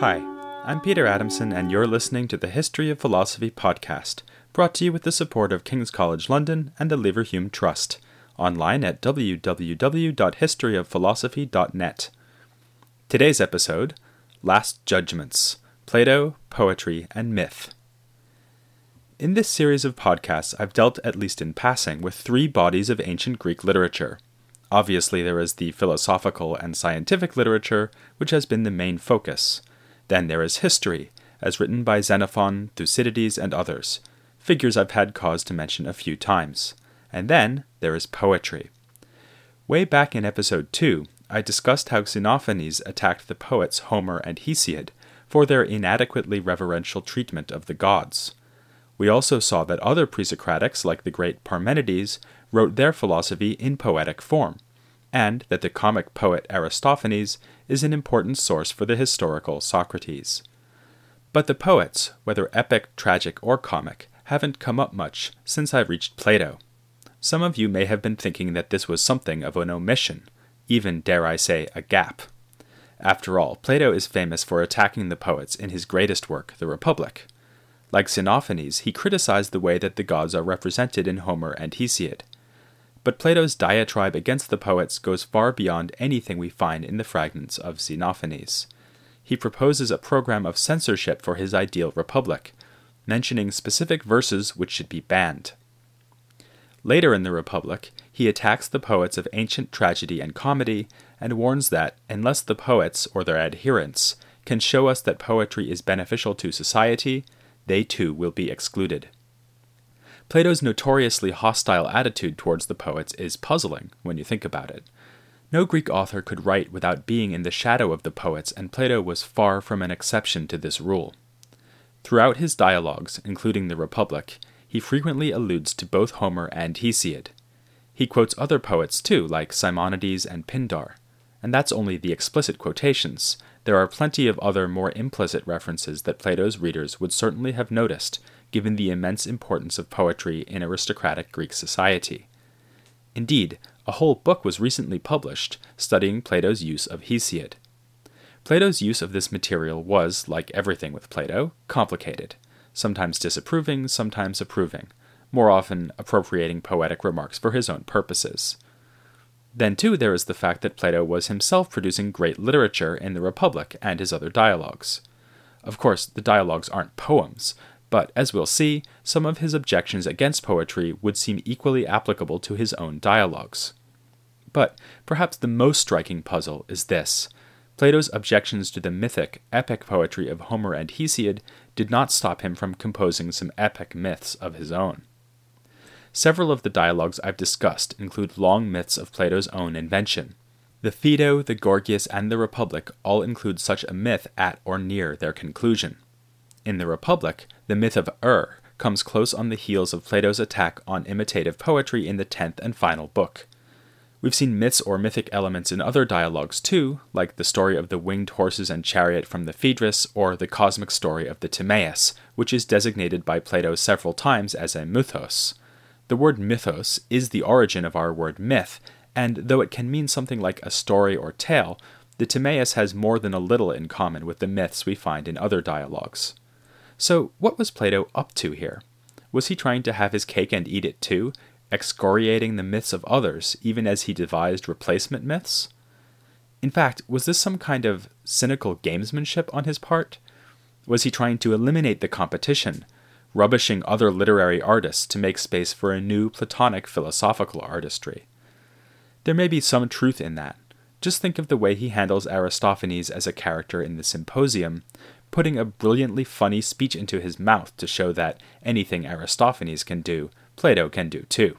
Hi, I'm Peter Adamson, and you're listening to the History of Philosophy podcast, brought to you with the support of King's College London and the Leverhulme Trust, online at www.historyofphilosophy.net. Today's episode Last Judgments Plato, Poetry, and Myth. In this series of podcasts, I've dealt, at least in passing, with three bodies of ancient Greek literature. Obviously, there is the philosophical and scientific literature, which has been the main focus. Then there is history, as written by Xenophon, Thucydides, and others, figures I've had cause to mention a few times. And then there is poetry. Way back in episode 2, I discussed how Xenophanes attacked the poets Homer and Hesiod for their inadequately reverential treatment of the gods. We also saw that other pre Socratics, like the great Parmenides, wrote their philosophy in poetic form, and that the comic poet Aristophanes is an important source for the historical Socrates. But the poets, whether epic, tragic, or comic, haven't come up much since I reached Plato. Some of you may have been thinking that this was something of an omission, even, dare I say, a gap. After all, Plato is famous for attacking the poets in his greatest work, The Republic. Like Xenophanes, he criticized the way that the gods are represented in Homer and Hesiod, but Plato's diatribe against the poets goes far beyond anything we find in the fragments of Xenophanes. He proposes a program of censorship for his ideal republic, mentioning specific verses which should be banned. Later in the Republic, he attacks the poets of ancient tragedy and comedy and warns that, unless the poets, or their adherents, can show us that poetry is beneficial to society, they too will be excluded. Plato's notoriously hostile attitude towards the poets is puzzling when you think about it. No Greek author could write without being in the shadow of the poets, and Plato was far from an exception to this rule. Throughout his dialogues, including the Republic, he frequently alludes to both Homer and Hesiod. He quotes other poets too, like Simonides and Pindar. And that's only the explicit quotations. There are plenty of other more implicit references that Plato's readers would certainly have noticed given the immense importance of poetry in aristocratic Greek society. Indeed, a whole book was recently published studying Plato's use of Hesiod. Plato's use of this material was, like everything with Plato, complicated, sometimes disapproving, sometimes approving, more often appropriating poetic remarks for his own purposes. Then, too, there is the fact that Plato was himself producing great literature in the Republic and his other dialogues. Of course, the dialogues aren't poems, but as we'll see, some of his objections against poetry would seem equally applicable to his own dialogues. But perhaps the most striking puzzle is this Plato's objections to the mythic, epic poetry of Homer and Hesiod did not stop him from composing some epic myths of his own. Several of the dialogues I've discussed include long myths of Plato's own invention. The Phaedo, the Gorgias, and the Republic all include such a myth at or near their conclusion. In the Republic, the myth of Ur comes close on the heels of Plato's attack on imitative poetry in the tenth and final book. We've seen myths or mythic elements in other dialogues too, like the story of the winged horses and chariot from the Phaedrus, or the cosmic story of the Timaeus, which is designated by Plato several times as a mythos. The word mythos is the origin of our word myth, and though it can mean something like a story or tale, the Timaeus has more than a little in common with the myths we find in other dialogues. So, what was Plato up to here? Was he trying to have his cake and eat it too, excoriating the myths of others, even as he devised replacement myths? In fact, was this some kind of cynical gamesmanship on his part? Was he trying to eliminate the competition, rubbishing other literary artists to make space for a new Platonic philosophical artistry? There may be some truth in that. Just think of the way he handles Aristophanes as a character in the Symposium, putting a brilliantly funny speech into his mouth to show that anything Aristophanes can do, Plato can do too.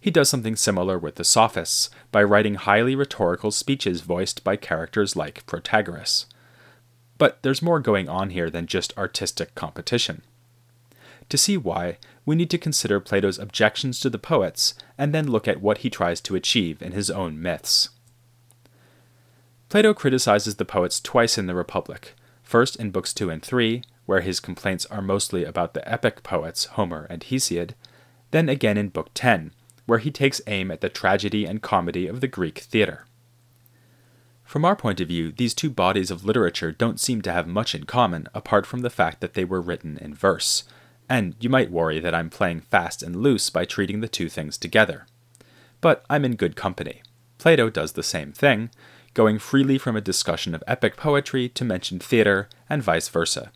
He does something similar with the Sophists by writing highly rhetorical speeches voiced by characters like Protagoras. But there's more going on here than just artistic competition. To see why, we need to consider Plato's objections to the poets and then look at what he tries to achieve in his own myths. Plato criticizes the poets twice in the Republic, first in books 2 and 3, where his complaints are mostly about the epic poets Homer and Hesiod, then again in book 10, where he takes aim at the tragedy and comedy of the Greek theatre. From our point of view, these two bodies of literature don't seem to have much in common apart from the fact that they were written in verse, and you might worry that I'm playing fast and loose by treating the two things together. But I'm in good company. Plato does the same thing, going freely from a discussion of epic poetry to mention theatre, and vice versa.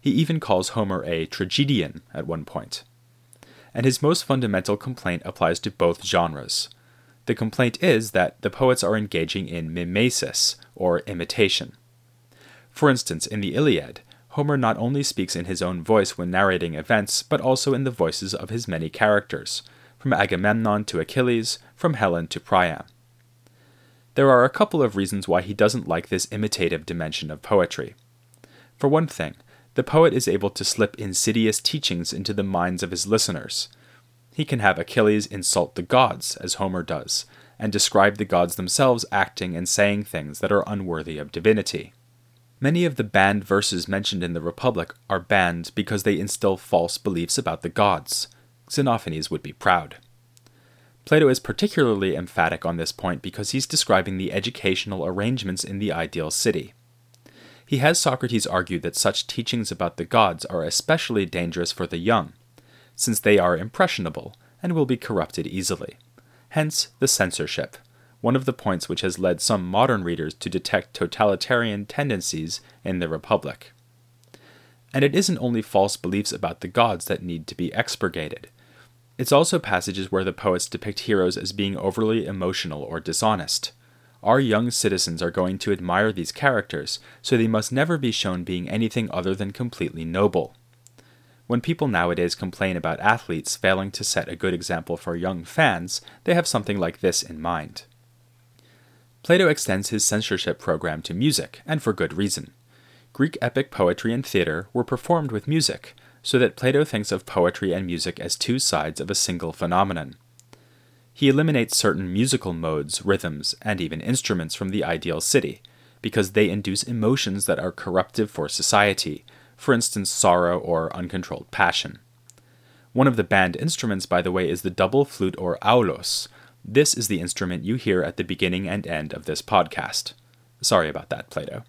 He even calls Homer a tragedian at one point. And his most fundamental complaint applies to both genres the complaint is that the poets are engaging in mimesis, or imitation. For instance, in the Iliad, Homer not only speaks in his own voice when narrating events, but also in the voices of his many characters, from Agamemnon to Achilles, from Helen to Priam. There are a couple of reasons why he doesn't like this imitative dimension of poetry. For one thing, the poet is able to slip insidious teachings into the minds of his listeners, he can have Achilles insult the gods, as Homer does, and describe the gods themselves acting and saying things that are unworthy of divinity. Many of the banned verses mentioned in the Republic are banned because they instill false beliefs about the gods. Xenophanes would be proud. Plato is particularly emphatic on this point because he's describing the educational arrangements in the ideal city. He has Socrates argue that such teachings about the gods are especially dangerous for the young, since they are impressionable and will be corrupted easily. Hence the censorship, one of the points which has led some modern readers to detect totalitarian tendencies in the Republic. And it isn't only false beliefs about the gods that need to be expurgated. It's also passages where the poets depict heroes as being overly emotional or dishonest. Our young citizens are going to admire these characters, so they must never be shown being anything other than completely noble. When people nowadays complain about athletes failing to set a good example for young fans, they have something like this in mind. Plato extends his censorship program to music, and for good reason. Greek epic poetry and theatre were performed with music, so that Plato thinks of poetry and music as two sides of a single phenomenon. He eliminates certain musical modes, rhythms, and even instruments from the ideal city, because they induce emotions that are corruptive for society, for instance, sorrow or uncontrolled passion. One of the banned instruments, by the way, is the double flute or aulos. This is the instrument you hear at the beginning and end of this podcast. Sorry about that, Plato.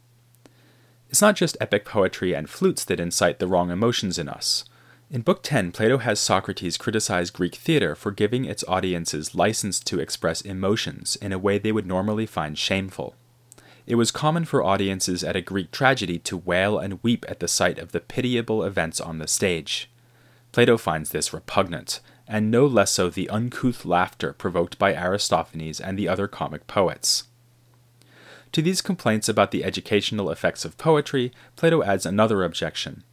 It's not just epic poetry and flutes that incite the wrong emotions in us. In Book 10, Plato has Socrates criticize Greek theater for giving its audiences license to express emotions in a way they would normally find shameful. It was common for audiences at a Greek tragedy to wail and weep at the sight of the pitiable events on the stage. Plato finds this repugnant, and no less so the uncouth laughter provoked by Aristophanes and the other comic poets. To these complaints about the educational effects of poetry, Plato adds another objection.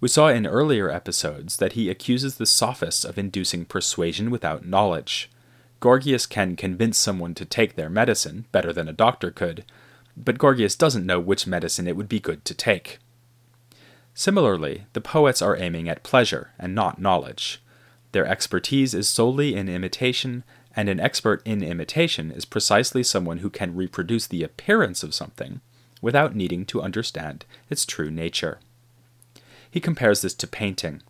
We saw in earlier episodes that he accuses the sophists of inducing persuasion without knowledge. Gorgias can convince someone to take their medicine better than a doctor could, but Gorgias doesn't know which medicine it would be good to take. Similarly, the poets are aiming at pleasure and not knowledge. Their expertise is solely in imitation, and an expert in imitation is precisely someone who can reproduce the appearance of something without needing to understand its true nature. He compares this to painting.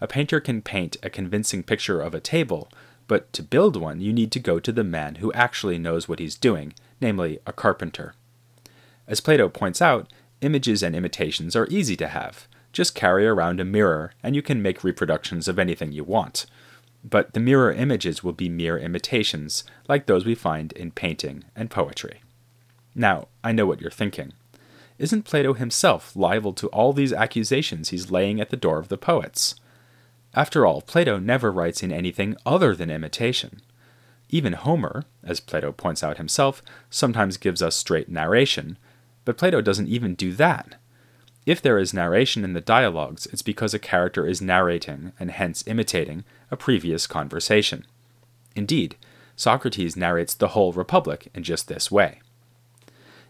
A painter can paint a convincing picture of a table, but to build one, you need to go to the man who actually knows what he's doing, namely a carpenter. As Plato points out, images and imitations are easy to have. Just carry around a mirror, and you can make reproductions of anything you want. But the mirror images will be mere imitations, like those we find in painting and poetry. Now, I know what you're thinking. Isn't Plato himself liable to all these accusations he's laying at the door of the poets? After all, Plato never writes in anything other than imitation. Even Homer, as Plato points out himself, sometimes gives us straight narration, but Plato doesn't even do that. If there is narration in the dialogues, it's because a character is narrating, and hence imitating, a previous conversation. Indeed, Socrates narrates the whole Republic in just this way.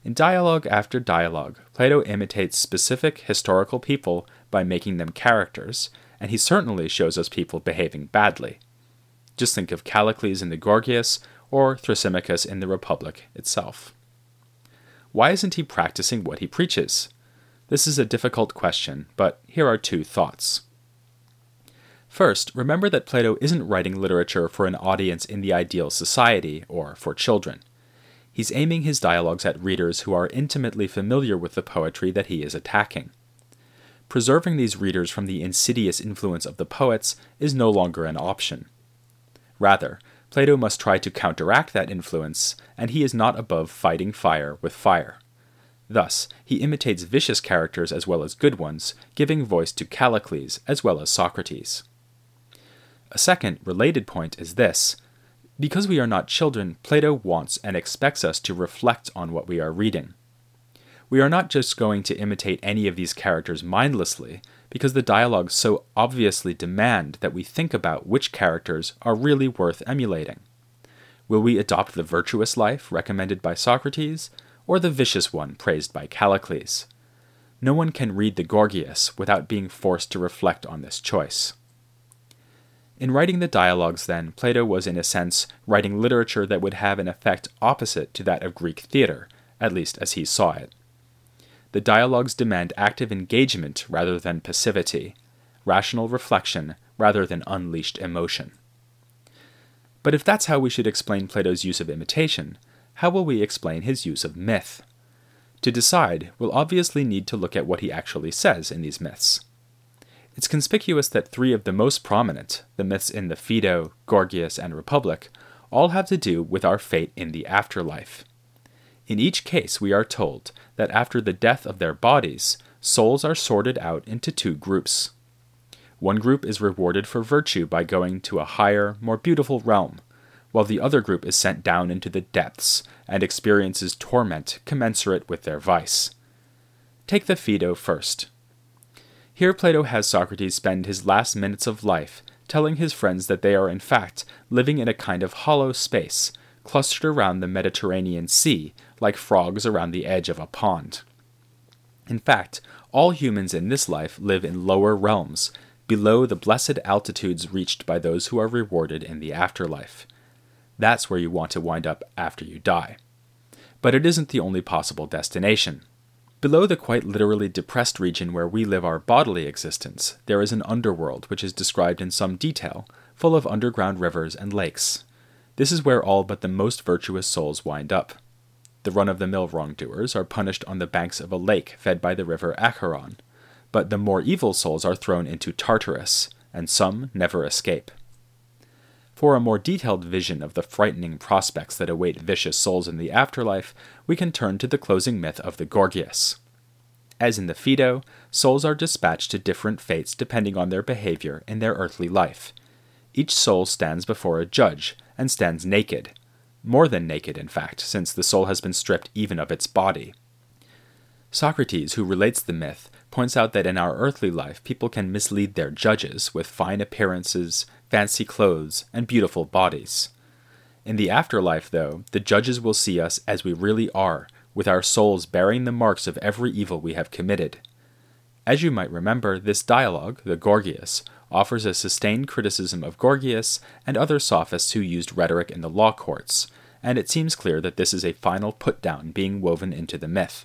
In dialogue after dialogue, Plato imitates specific historical people by making them characters, and he certainly shows us people behaving badly. Just think of Callicles in the Gorgias, or Thrasymachus in the Republic itself. Why isn't he practicing what he preaches? This is a difficult question, but here are two thoughts. First, remember that Plato isn't writing literature for an audience in the ideal society or for children. he's aiming his dialogues at readers who are intimately familiar with the poetry that he is attacking. Preserving these readers from the insidious influence of the poets is no longer an option. Rather, Plato must try to counteract that influence, and he is not above fighting fire with fire. Thus, he imitates vicious characters as well as good ones, giving voice to Callicles as well as Socrates. A second, related point is this because we are not children, Plato wants and expects us to reflect on what we are reading. We are not just going to imitate any of these characters mindlessly, because the dialogues so obviously demand that we think about which characters are really worth emulating. Will we adopt the virtuous life recommended by Socrates, or the vicious one praised by Callicles? No one can read the Gorgias without being forced to reflect on this choice. In writing the dialogues, then, Plato was in a sense writing literature that would have an effect opposite to that of Greek theater, at least as he saw it. The dialogues demand active engagement rather than passivity, rational reflection rather than unleashed emotion. But if that's how we should explain Plato's use of imitation, how will we explain his use of myth? To decide, we'll obviously need to look at what he actually says in these myths. It's conspicuous that three of the most prominent, the myths in the Phaedo, Gorgias, and Republic, all have to do with our fate in the afterlife. In each case, we are told that after the death of their bodies, souls are sorted out into two groups. One group is rewarded for virtue by going to a higher, more beautiful realm, while the other group is sent down into the depths and experiences torment commensurate with their vice. Take the Phaedo first. Here Plato has Socrates spend his last minutes of life telling his friends that they are in fact living in a kind of hollow space, clustered around the Mediterranean Sea like frogs around the edge of a pond. In fact, all humans in this life live in lower realms, below the blessed altitudes reached by those who are rewarded in the afterlife. That's where you want to wind up after you die. But it isn't the only possible destination. Below the quite literally depressed region where we live our bodily existence, there is an underworld which is described in some detail, full of underground rivers and lakes. This is where all but the most virtuous souls wind up. The run of the mill wrongdoers are punished on the banks of a lake fed by the river Acheron, but the more evil souls are thrown into Tartarus, and some never escape. For a more detailed vision of the frightening prospects that await vicious souls in the afterlife, we can turn to the closing myth of the Gorgias. As in the Phaedo, souls are dispatched to different fates depending on their behavior in their earthly life. Each soul stands before a judge, and stands naked, more than naked, in fact, since the soul has been stripped even of its body. Socrates, who relates the myth, points out that in our earthly life people can mislead their judges with fine appearances, fancy clothes, and beautiful bodies. In the afterlife, though, the judges will see us as we really are, with our souls bearing the marks of every evil we have committed. As you might remember, this dialogue, the Gorgias, offers a sustained criticism of Gorgias and other sophists who used rhetoric in the law courts, and it seems clear that this is a final put down being woven into the myth.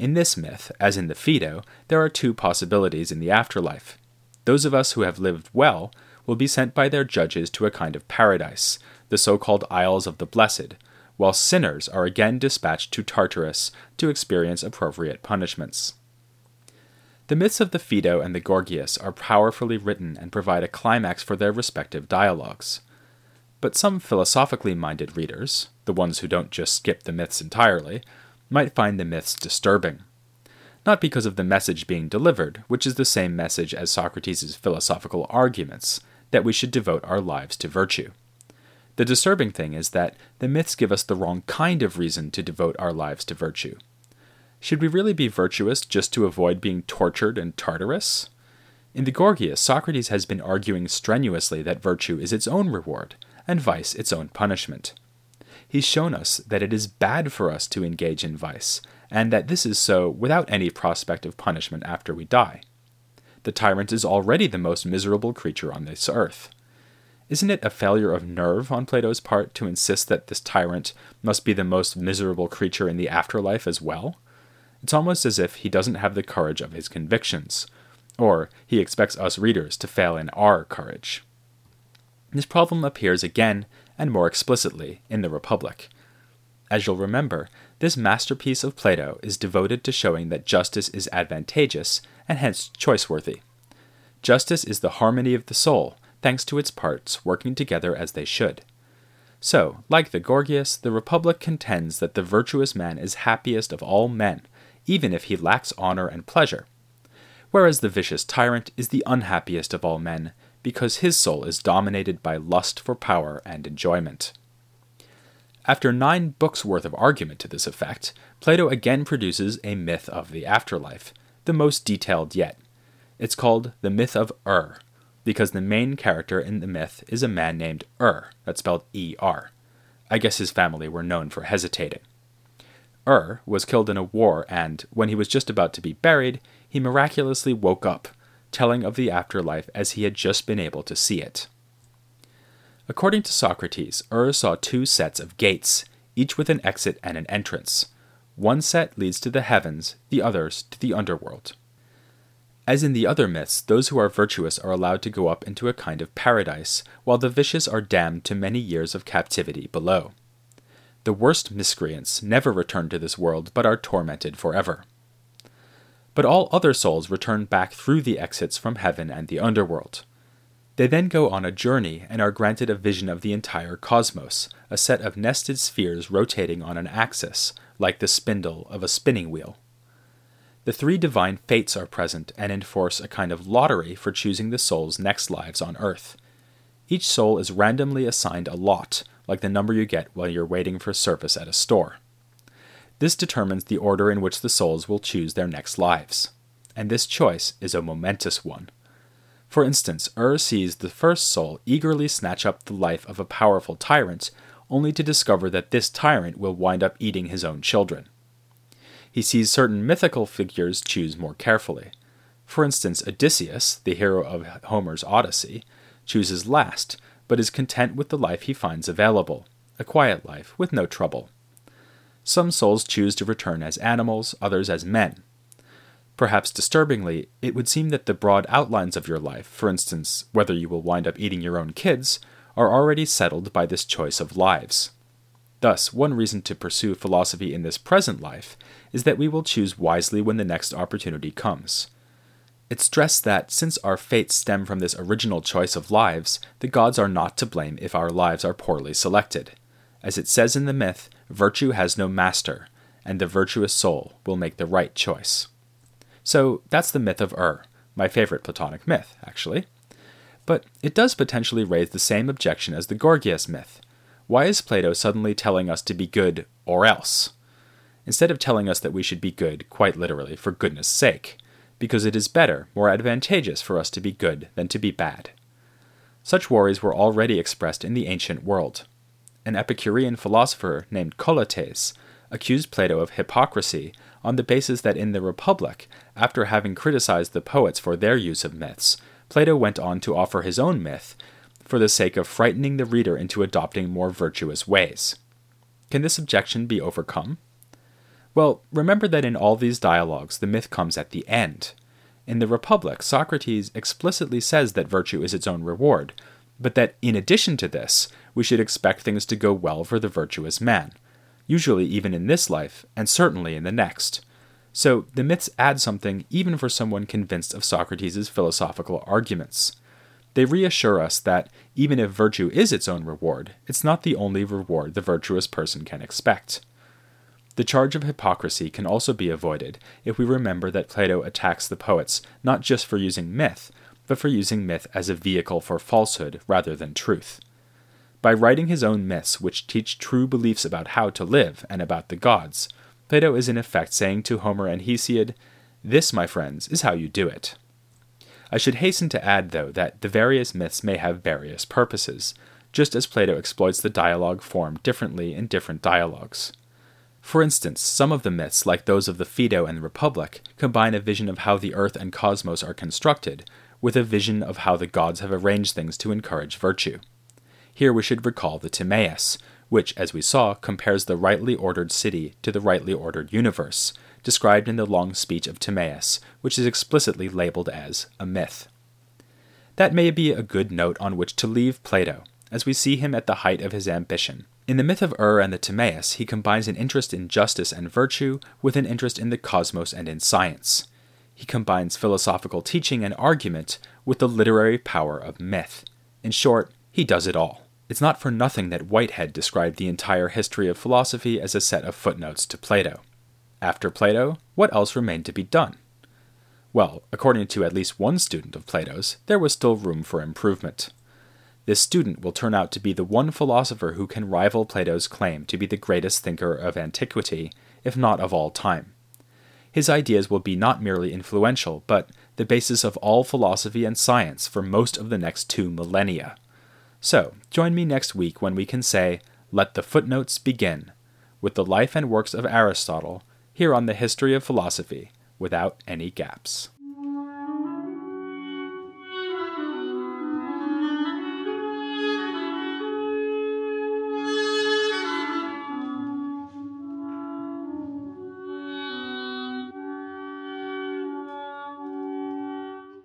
In this myth, as in the Phaedo, there are two possibilities in the afterlife. Those of us who have lived well will be sent by their judges to a kind of paradise, the so called Isles of the Blessed, while sinners are again dispatched to Tartarus to experience appropriate punishments. The myths of the Phaedo and the Gorgias are powerfully written and provide a climax for their respective dialogues. But some philosophically minded readers, the ones who don't just skip the myths entirely, might find the myths disturbing. Not because of the message being delivered, which is the same message as Socrates' philosophical arguments that we should devote our lives to virtue. The disturbing thing is that the myths give us the wrong kind of reason to devote our lives to virtue. Should we really be virtuous just to avoid being tortured and Tartarus? In the Gorgias, Socrates has been arguing strenuously that virtue is its own reward, and vice its own punishment. He's shown us that it is bad for us to engage in vice, and that this is so without any prospect of punishment after we die. The tyrant is already the most miserable creature on this earth. Isn't it a failure of nerve on Plato's part to insist that this tyrant must be the most miserable creature in the afterlife as well? It's almost as if he doesn't have the courage of his convictions, or he expects us readers to fail in our courage. This problem appears again and more explicitly in the Republic. As you'll remember, this masterpiece of Plato is devoted to showing that justice is advantageous and hence choice-worthy. Justice is the harmony of the soul, thanks to its parts working together as they should. So, like the Gorgias, the Republic contends that the virtuous man is happiest of all men, even if he lacks honor and pleasure, whereas the vicious tyrant is the unhappiest of all men, because his soul is dominated by lust for power and enjoyment. After nine books' worth of argument to this effect, Plato again produces a myth of the afterlife, the most detailed yet. It's called the myth of Ur, because the main character in the myth is a man named Ur, that's spelled E R. I guess his family were known for hesitating. Ur was killed in a war, and when he was just about to be buried, he miraculously woke up, telling of the afterlife as he had just been able to see it. According to Socrates, Ur saw two sets of gates, each with an exit and an entrance. One set leads to the heavens, the others to the underworld. As in the other myths, those who are virtuous are allowed to go up into a kind of paradise, while the vicious are damned to many years of captivity below. The worst miscreants never return to this world, but are tormented forever. But all other souls return back through the exits from heaven and the underworld. They then go on a journey and are granted a vision of the entire cosmos, a set of nested spheres rotating on an axis, like the spindle of a spinning wheel. The three divine fates are present and enforce a kind of lottery for choosing the soul's next lives on earth. Each soul is randomly assigned a lot, like the number you get while you're waiting for service at a store. This determines the order in which the souls will choose their next lives. And this choice is a momentous one. For instance, Ur sees the first soul eagerly snatch up the life of a powerful tyrant, only to discover that this tyrant will wind up eating his own children he sees certain mythical figures choose more carefully. For instance, Odysseus, the hero of Homer's Odyssey, chooses last, but is content with the life he finds available a quiet life with no trouble. Some souls choose to return as animals, others as men. Perhaps disturbingly, it would seem that the broad outlines of your life, for instance, whether you will wind up eating your own kids, are already settled by this choice of lives. Thus, one reason to pursue philosophy in this present life is that we will choose wisely when the next opportunity comes. It's stressed that, since our fates stem from this original choice of lives, the gods are not to blame if our lives are poorly selected. As it says in the myth, virtue has no master, and the virtuous soul will make the right choice. So that's the myth of Ur, my favorite Platonic myth, actually. But it does potentially raise the same objection as the Gorgias myth why is Plato suddenly telling us to be good or else? Instead of telling us that we should be good, quite literally, for goodness sake, because it is better, more advantageous for us to be good than to be bad. Such worries were already expressed in the ancient world. An Epicurean philosopher named Colotes accused Plato of hypocrisy on the basis that in the Republic, after having criticized the poets for their use of myths, Plato went on to offer his own myth for the sake of frightening the reader into adopting more virtuous ways. Can this objection be overcome? Well, remember that in all these dialogues, the myth comes at the end. In the Republic, Socrates explicitly says that virtue is its own reward, but that in addition to this, we should expect things to go well for the virtuous man, usually even in this life, and certainly in the next. So the myths add something even for someone convinced of Socrates' philosophical arguments. They reassure us that even if virtue is its own reward, it's not the only reward the virtuous person can expect. The charge of hypocrisy can also be avoided if we remember that Plato attacks the poets not just for using myth, but for using myth as a vehicle for falsehood rather than truth. By writing his own myths, which teach true beliefs about how to live and about the gods, Plato is in effect saying to Homer and Hesiod, This, my friends, is how you do it. I should hasten to add, though, that the various myths may have various purposes, just as Plato exploits the dialogue form differently in different dialogues. For instance, some of the myths, like those of the Phaedo and the Republic, combine a vision of how the earth and cosmos are constructed with a vision of how the gods have arranged things to encourage virtue. Here we should recall the Timaeus, which, as we saw, compares the rightly ordered city to the rightly ordered universe, described in the long speech of Timaeus, which is explicitly labeled as a myth. That may be a good note on which to leave Plato, as we see him at the height of his ambition, In the myth of Ur and the Timaeus, he combines an interest in justice and virtue with an interest in the cosmos and in science. He combines philosophical teaching and argument with the literary power of myth. In short, he does it all. It's not for nothing that Whitehead described the entire history of philosophy as a set of footnotes to Plato. After Plato, what else remained to be done? Well, according to at least one student of Plato's, there was still room for improvement. This student will turn out to be the one philosopher who can rival Plato's claim to be the greatest thinker of antiquity, if not of all time. His ideas will be not merely influential, but the basis of all philosophy and science for most of the next two millennia. So, join me next week when we can say, Let the footnotes begin, with the life and works of Aristotle, here on the History of Philosophy, without any gaps.